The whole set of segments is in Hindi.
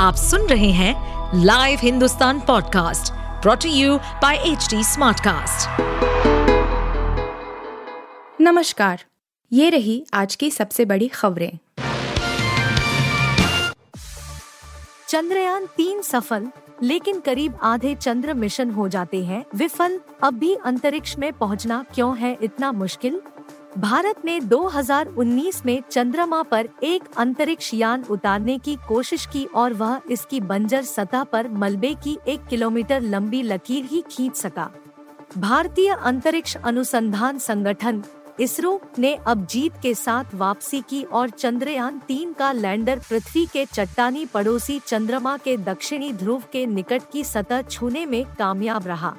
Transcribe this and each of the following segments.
आप सुन रहे हैं live Hindustan podcast brought to you by H Smartcast. नमस्कार, ये रही आज की सबसे बड़ी खबरें। चंद्रयान तीन सफल, लेकिन करीब आधे चंद्र मिशन हो जाते हैं। विफल, अब भी अंतरिक्ष में पहुँचना क्यों है इतना मुश्किल? भारत ने 2019 में चंद्रमा पर एक अंतरिक्ष यान उतारने की कोशिश की और वह इसकी बंजर सतह पर मलबे की एक किलोमीटर लंबी लकीर ही खींच सका। भारतीय अंतरिक्ष अनुसंधान संगठन इसरो ने अब जीत के साथ वापसी की और चंद्रयान तीन का लैंडर पृथ्वी के चट्टानी पड़ोसी चंद्रमा के दक्षिणी ध्रुव के निकट की सतह छूने में कामयाब रहा।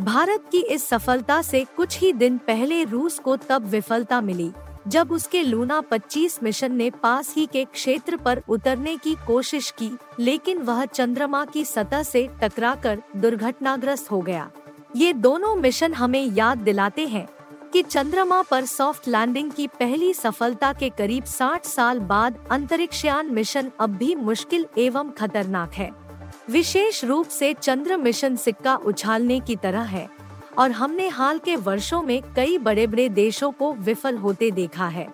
भारत की इस सफलता से कुछ ही दिन पहले रूस को तब विफलता मिली, जब उसके लूना 25 मिशन ने पास ही के क्षेत्र पर उतरने की कोशिश की, लेकिन वह चंद्रमा की सतह से टकराकर दुर्घटनाग्रस्त हो गया। ये दोनों मिशन हमें याद दिलाते हैं कि चंद्रमा पर सॉफ्ट लैंडिंग की पहली सफलता के करीब 60 साल बाद अंतरिक्षयान मिशन अब भी मुश्किल एवं खतरनाक है। विशेष रूप से चंद्र मिशन सिक्का उछालने की तरह है, और हमने हाल के वर्षों में कई बड़े बड़े देशों को विफल होते देखा है।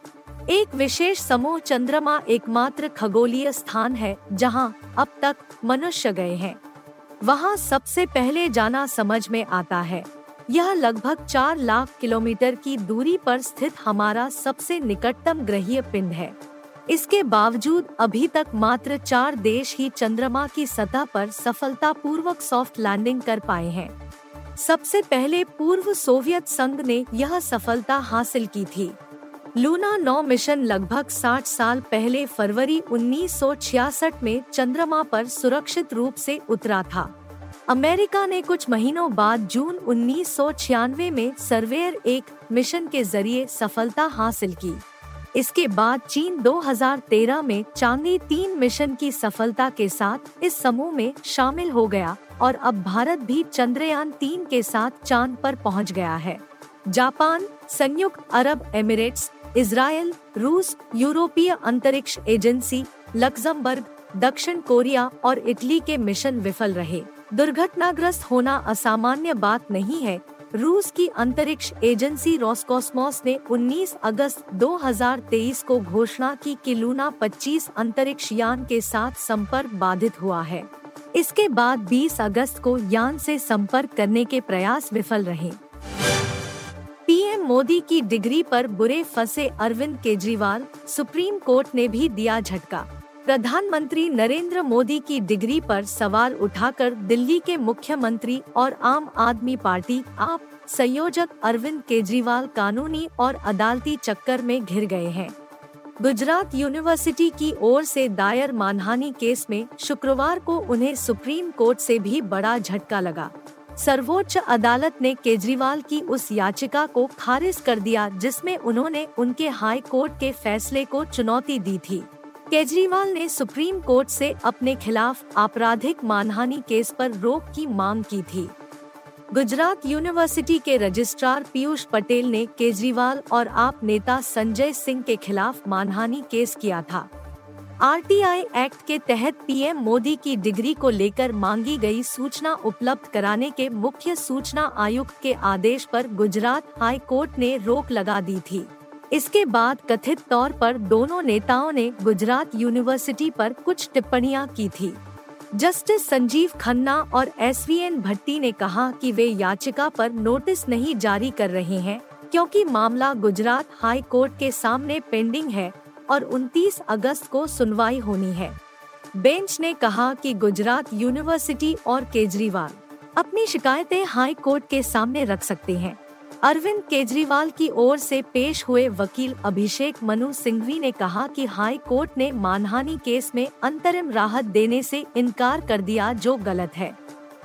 एक विशेष समूह चंद्रमा एकमात्र खगोलीय स्थान है, जहाँ अब तक मनुष्य गए हैं। वहाँ सबसे पहले जाना समझ में आता है। यह लगभग चार लाख किलोमीटर की दूरी पर स्थित हमारा सबसे निकटतम ग्रहीय पिंड है। इसके बावजूद अभी तक मात्र चार देश ही चंद्रमा की सतह पर सफलतापूर्वक सॉफ्ट लैंडिंग कर पाए हैं। सबसे पहले पूर्व सोवियत संघ ने यह सफलता हासिल की थी। लूना नौ मिशन लगभग 60 साल पहले फरवरी 1966 में चंद्रमा पर सुरक्षित रूप से उतरा था। अमेरिका ने कुछ महीनों बाद जून उन्नीस सौ छियानवे में सर्वेयर एक मिशन के ज़रिए सफलता हासिल की। इसके बाद चीन 2013 में चांदी तीन मिशन की सफलता के साथ इस समूह में शामिल हो गया और अब भारत भी चंद्रयान तीन के साथ चाँद पर पहुँच गया है। जापान, संयुक्त अरब एमिरेट्स इसराइल रूस, यूरोपीय अंतरिक्ष एजेंसी, लक्जमबर्ग, दक्षिण कोरिया और इटली के मिशन विफल रहे। दुर्घटनाग्रस्त होना असामान्य बात नहीं है रूस की अंतरिक्ष एजेंसी रॉसकॉस्मोस ने 19 अगस्त 2023 को घोषणा की कि लूना 25 अंतरिक्ष यान के साथ संपर्क बाधित हुआ है। इसके बाद 20 अगस्त को यान से संपर्क करने के प्रयास विफल रहे। पीएम मोदी की डिग्री पर बुरे फंसे अरविंद केजरीवाल, सुप्रीम कोर्ट ने भी दिया झटका। प्रधानमंत्री नरेंद्र मोदी की डिग्री पर सवाल उठाकर दिल्ली के मुख्यमंत्री और आम आदमी पार्टी, आप, संयोजक अरविंद केजरीवाल कानूनी और अदालती चक्कर में घिर गए हैं। गुजरात यूनिवर्सिटी की ओर से दायर मानहानि केस में शुक्रवार को उन्हें सुप्रीम कोर्ट से भी बड़ा झटका लगा। सर्वोच्च अदालत ने केजरीवाल की उस याचिका को खारिज कर दिया जिसमें उन्होंने उनके हाई कोर्ट के फैसले को चुनौती दी थी। केजरीवाल ने सुप्रीम कोर्ट से अपने खिलाफ आपराधिक मानहानि केस पर रोक की मांग की थी। गुजरात यूनिवर्सिटी के रजिस्ट्रार पीयूष पटेल ने केजरीवाल और आप नेता संजय सिंह के खिलाफ मानहानि केस किया था। आरटीआई एक्ट के तहत पीएम मोदी की डिग्री को लेकर मांगी गई सूचना उपलब्ध कराने के मुख्य सूचना आयुक्त के आदेश पर गुजरात हाई कोर्ट ने रोक लगा दी थी। इसके बाद कथित तौर पर दोनों नेताओं ने गुजरात यूनिवर्सिटी पर कुछ टिप्पणियाँ की थी। जस्टिस संजीव खन्ना और एस वी एन भट्टी ने कहा कि वे याचिका पर नोटिस नहीं जारी कर रहे हैं, क्योंकि मामला गुजरात हाई कोर्ट के सामने पेंडिंग है और 29 अगस्त को सुनवाई होनी है। बेंच ने कहा कि गुजरात यूनिवर्सिटी और केजरीवाल अपनी शिकायतें हाई कोर्ट के सामने रख सकते हैं। अरविंद केजरीवाल की ओर से पेश हुए वकील अभिषेक मनु सिंघवी ने कहा कि हाई कोर्ट ने मानहानि केस में अंतरिम राहत देने से इनकार कर दिया जो गलत है।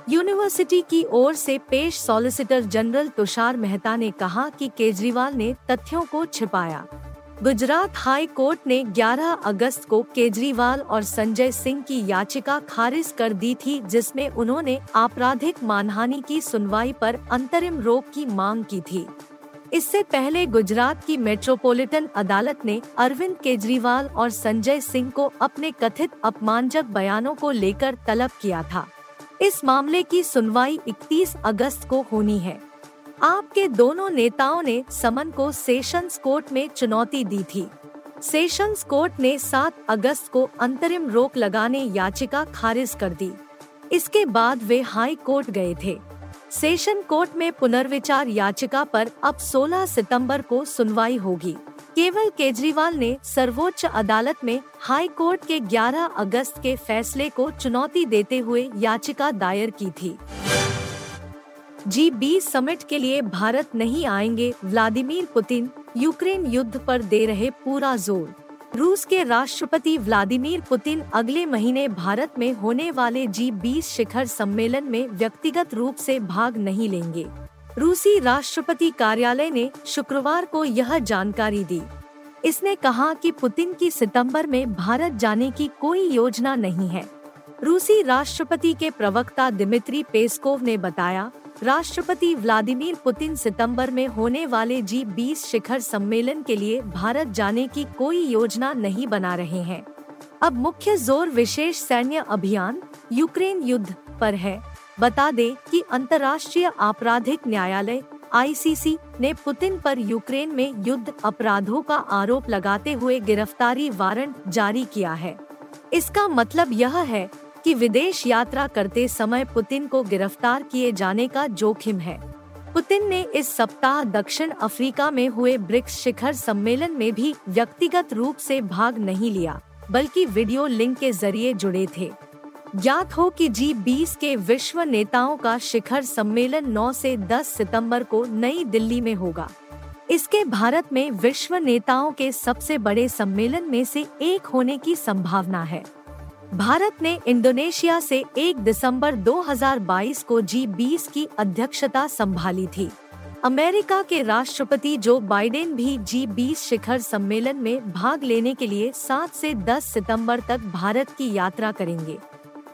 यूनिवर्सिटी की ओर से पेश सॉलिसिटर जनरल तुषार मेहता ने कहा कि केजरीवाल ने तथ्यों को छिपाया। गुजरात हाई कोर्ट ने 11 अगस्त को केजरीवाल और संजय सिंह की याचिका खारिज कर दी थी, जिसमें उन्होंने आपराधिक मानहानि की सुनवाई पर अंतरिम रोक की मांग की थी। इससे पहले गुजरात की मेट्रोपॉलिटन अदालत ने अरविंद केजरीवाल और संजय सिंह को अपने कथित अपमानजक बयानों को लेकर तलब किया था। इस मामले की सुनवाई 31 अगस्त को होनी है। आपके दोनों नेताओं ने समन को सेशंस कोर्ट में चुनौती दी थी। सेशंस कोर्ट ने 7 अगस्त को अंतरिम रोक लगाने याचिका खारिज कर दी। इसके बाद वे हाई कोर्ट गए थे। सेशन कोर्ट में पुनर्विचार याचिका पर अब 16 सितंबर को सुनवाई होगी। केवल केजरीवाल ने सर्वोच्च अदालत में हाई कोर्ट के 11 अगस्त के फैसले को चुनौती देते हुए याचिका दायर की थी। जी बीस समिट के लिए भारत नहीं आएँगे। व्लादिमीर पुतिन यूक्रेन युद्ध पर दे रहे पूरा ज़ोर। रूस के राष्ट्रपति व्लादिमीर पुतिन अगले महीने भारत में होने वाले जी बीस शिखर सम्मेलन में व्यक्तिगत रूप से भाग नहीं लेंगे। रूसी राष्ट्रपति कार्यालय ने शुक्रवार को यह जानकारी दी। इसने कहा कि पुतिन की सितंबर में भारत जाने की कोई योजना नहीं है। रूसी राष्ट्रपति के प्रवक्ता दिमित्री पेस्कोव ने बताया राष्ट्रपति व्लादिमीर पुतिन सितंबर में होने वाले जी बीस शिखर सम्मेलन के लिए भारत जाने की कोई योजना नहीं बना रहे हैं। अब मुख्य ज़ोर विशेष सैन्य अभियान यूक्रेन युद्ध पर है। बता दें कि अंतर्राष्ट्रीय आपराधिक न्यायालय आईसीसी ने पुतिन पर यूक्रेन में युद्ध अपराधों का आरोप लगाते हुए गिरफ्तारी वारंट जारी किया है। इसका मतलब यह है कि विदेश यात्रा करते समय पुतिन को गिरफ़्तार किए जाने का जोखिम है। पुतिन ने इस सप्ताह दक्षिण अफ्रीका में हुए ब्रिक्स शिखर सम्मेलन में भी व्यक्तिगत रूप से भाग नहीं लिया, बल्कि वीडियो लिंक के ज़रिए जुड़े थे। ज्ञात हो कि जी बीस के विश्व नेताओं का शिखर सम्मेलन 9 से 10 सितंबर को नई दिल्ली में होगा। इसके भारत में विश्व नेताओं के सबसे बड़े सम्मेलन में से एक होने की संभावना है। भारत ने इंडोनेशिया से 1 दिसंबर 2022 को जी 20 की अध्यक्षता संभाली थी। अमेरिका के राष्ट्रपति जो बाइडेन भी जी 20 शिखर सम्मेलन में भाग लेने के लिए 7 से 10 सितंबर तक भारत की यात्रा करेंगे।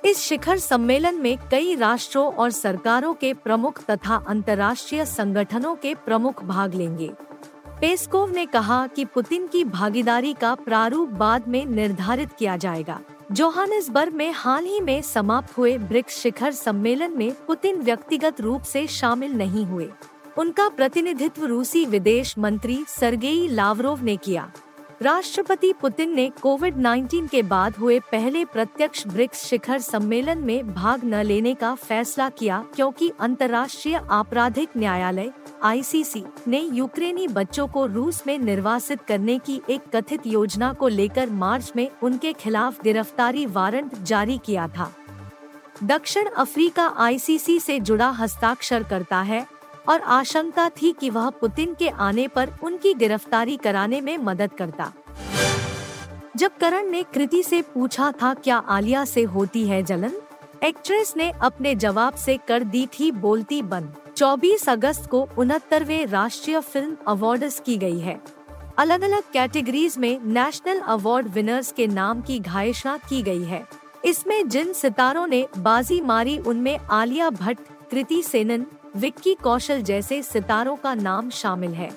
इस शिखर सम्मेलन में कई राष्ट्रों और सरकारों के प्रमुख तथा अंतर्राष्ट्रीय संगठनों के प्रमुख भाग लेंगे। पेस्कोव ने कहा कि पुतिन की भागीदारी का प्रारूप बाद में निर्धारित किया जाएगा। जोहानिसबर्ग में हाल ही में समाप्त हुए ब्रिक्स शिखर सम्मेलन में पुतिन व्यक्तिगत रूप से शामिल नहीं हुए। उनका प्रतिनिधित्व रूसी विदेश मंत्री सरगेई लावरोव ने किया। राष्ट्रपति पुतिन ने कोविड 19 के बाद हुए पहले प्रत्यक्ष ब्रिक्स शिखर सम्मेलन में भाग न लेने का फैसला किया क्योंकि अंतर्राष्ट्रीय आपराधिक न्यायालय, आईसीसी, ने यूक्रेनी बच्चों को रूस में निर्वासित करने की एक कथित योजना को लेकर मार्च में उनके खिलाफ गिरफ्तारी वारंट जारी किया था। दक्षिण अफ्रीका आईसीसी से जुड़ा हस्ताक्षर करता है और आशंका थी कि वह पुतिन के आने पर उनकी गिरफ्तारी कराने में मदद करता। जब करण ने कृति से पूछा था, क्या आलिया से होती है जलन? एक्ट्रेस ने अपने जवाब से कर दी थी, बोलती बंद। 24 अगस्त को उनहत्तरवे राष्ट्रीय फ़िल्म अवार्ड्स की गई है। अलग अलग कैटेगरीज में नेशनल अवार्ड विनर्स के नाम की घोषणा की गई है। इसमें जिन सितारों ने बाजी मारी, उनमें आलिया भट्ट, कृति सेनन विक्की कौशल जैसे सितारों का नाम शामिल है।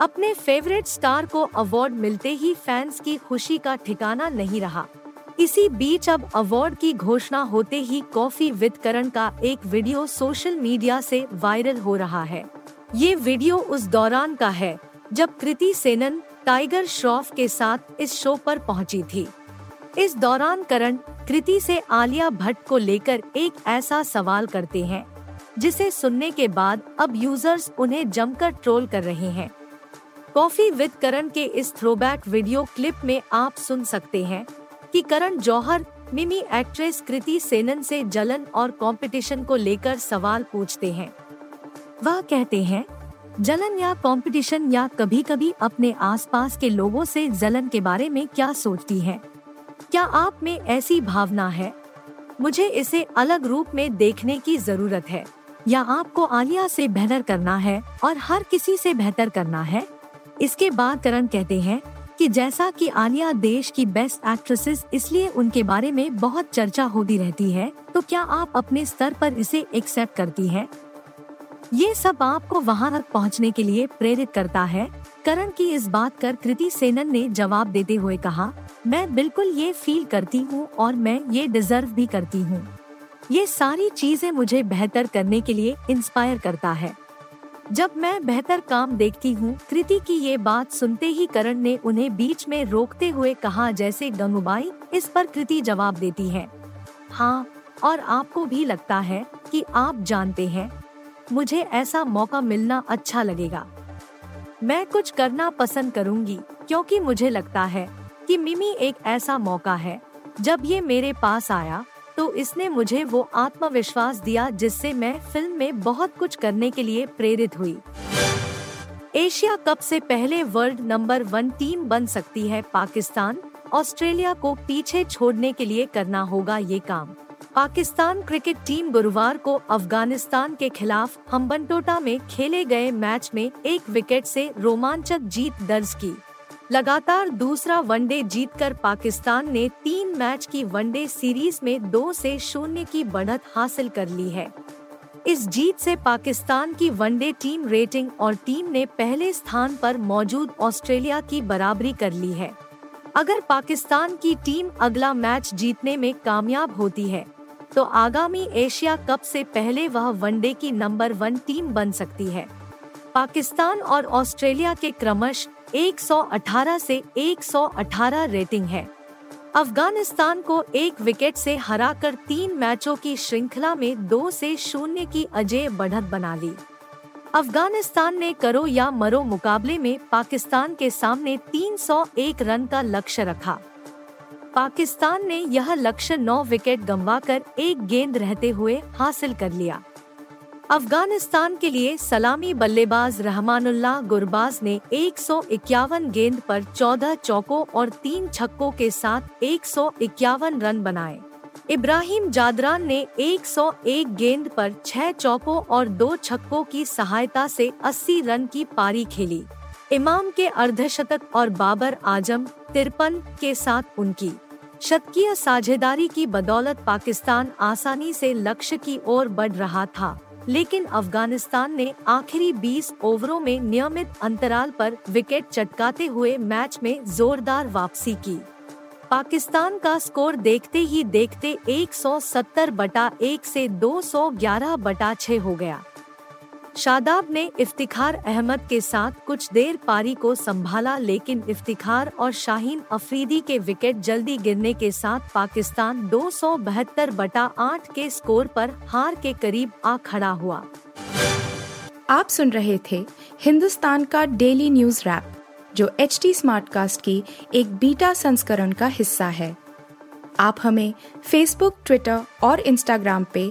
अपने फेवरेट स्टार को अवार्ड मिलते ही फैंस की खुशी का ठिकाना नहीं रहा। इसी बीच अब अवार्ड की घोषणा होते ही कॉफ़ी विद करण का एक वीडियो सोशल मीडिया से वायरल हो रहा है। ये वीडियो उस दौरान का है, जब कृति सेनन, टाइगर श्रॉफ के साथ इस शो पर पहुँची थी। इस दौरान करण, कृति से आलिया भट्ट को लेकर एक ऐसा सवाल करते हैं जिसे सुनने के बाद अब यूज़र्स उन्हें जमकर ट्रोल कर रहे हैं। कॉफ़ी विद करण के इस थ्रोबैक वीडियो क्लिप में आप सुन सकते हैं कि करण जौहर मिमी एक्ट्रेस कृति सेनन से जलन और कंपटीशन को लेकर सवाल पूछते हैं। वह कहते हैं, जलन या कंपटीशन या कभी कभी अपने आसपास के लोगों से जलन के बारे में क्या सोचती है? क्या आप में ऐसी भावना है? मुझे इसे अलग रूप में देखने की ज़रूरत है। या आपको आलिया से बेहतर करना है और हर किसी से बेहतर करना है? इसके बाद करण कहते हैं कि जैसा कि आलिया देश की बेस्ट एक्ट्रेसेस इसलिए उनके बारे में बहुत चर्चा होती रहती है तो क्या आप अपने स्तर पर इसे एक्सेप्ट करती हैं? ये सब आपको वहाँ तक पहुँचने के लिए प्रेरित करता है। करण की इस बात कर कृति सेनन ने जवाब देते हुए कहा, मैं बिल्कुल ये फील करती हूँ और मैं ये डिजर्व भी करती हूँ। ये सारी चीज़ें मुझे बेहतर करने के लिए इंस्पायर करता है। जब मैं बेहतर काम देखती हूँ, कृति की ये बात सुनते ही करण ने उन्हें बीच में रोकते हुए कहा जैसे गंगूबाई इस पर कृति जवाब देती है। हाँ और आपको भी लगता है कि आप जानते हैं। मुझे ऐसा मौका मिलना अच्छा लगेगा। मैं कुछ करना पसंद करूँगी, क्योंकि मुझे लगता है कि मिमी एक ऐसा मौका है। जब ये मेरे पास आया तो इसने मुझे वो आत्मविश्वास दिया जिससे मैं फ़िल्म में बहुत कुछ करने के लिए प्रेरित हुई। एशिया कप से पहले वर्ल्ड नंबर वन टीम बन सकती है पाकिस्तान। ऑस्ट्रेलिया को पीछे छोड़ने के लिए करना होगा ये काम। पाकिस्तान क्रिकेट टीम गुरुवार को अफ़गानिस्तान के खिलाफ हम्बनटोटा में खेले गए मैच में एक विकेट से रोमांचक जीत दर्ज की। लगातार दूसरा वनडे जीतकर पाकिस्तान ने तीन मैच की वनडे सीरीज़ में दो से शून्य की बढ़त हासिल कर ली है। इस जीत से पाकिस्तान की वनडे टीम रेटिंग और टीम ने पहले स्थान पर मौजूद ऑस्ट्रेलिया की बराबरी कर ली है। अगर पाकिस्तान की टीम अगला मैच जीतने में कामयाब होती है तो आगामी एशिया कप से पहले वह वनडे की नंबर वन टीम बन सकती है। पाकिस्तान और ऑस्ट्रेलिया के क्रमश 118 से 118 रेटिंग है। अफ़गानिस्तान को एक विकेट से हराकर तीन मैचों की श्रृंखला में दो से शून्य की अजय बढ़त बना ली। अफ़गानिस्तान ने करो या मरो मुकाबले में पाकिस्तान के सामने 301 रन का लक्ष्य रखा। पाकिस्तान ने यह लक्ष्य नौ विकेट गंवाकर एक गेंद रहते हुए हासिल कर लिया। अफ़गानिस्तान के लिए सलामी बल्लेबाज रहमानुल्लाह गुरबाज ने एक सौ इक्यावन गेंद पर 14 चौकों और तीन छक्कों के साथ एक सौ इक्यावन रन बनाए। इब्राहिम जादरान ने 101 गेंद पर छह चौकों और दो छक्कों की सहायता से 80 रन की पारी खेली। इमाम के अर्धशतक और बाबर आज़म तिरपन के साथ उनकी शतकीय साझेदारी की बदौलत पाकिस्तान आसानी से लक्ष्य की ओर बढ़ रहा था। लेकिन अफ़गानिस्तान ने आखिरी 20 ओवरों में नियमित अंतराल पर विकेट चटकाते हुए मैच में जोरदार वापसी की। पाकिस्तान का स्कोर देखते ही देखते 170 बटा एक से 211 बटा छह हो गया। शादाब ने इफ्तिखार अहमद के साथ कुछ देर पारी को संभाला, लेकिन इफ्तिखार और शाहीन अफरीदी के विकेट जल्दी गिरने के साथ पाकिस्तान दो सौ बहत्तर बटा आठ के स्कोर पर हार के करीब आ खड़ा हुआ। आप सुन रहे थे हिंदुस्तान का डेली न्यूज़ रैप, जो एच टी स्मार्ट कास्ट की एक बीटा संस्करण का हिस्सा है। आप हमें फेसबुक ट्विटर और इंस्टाग्राम पे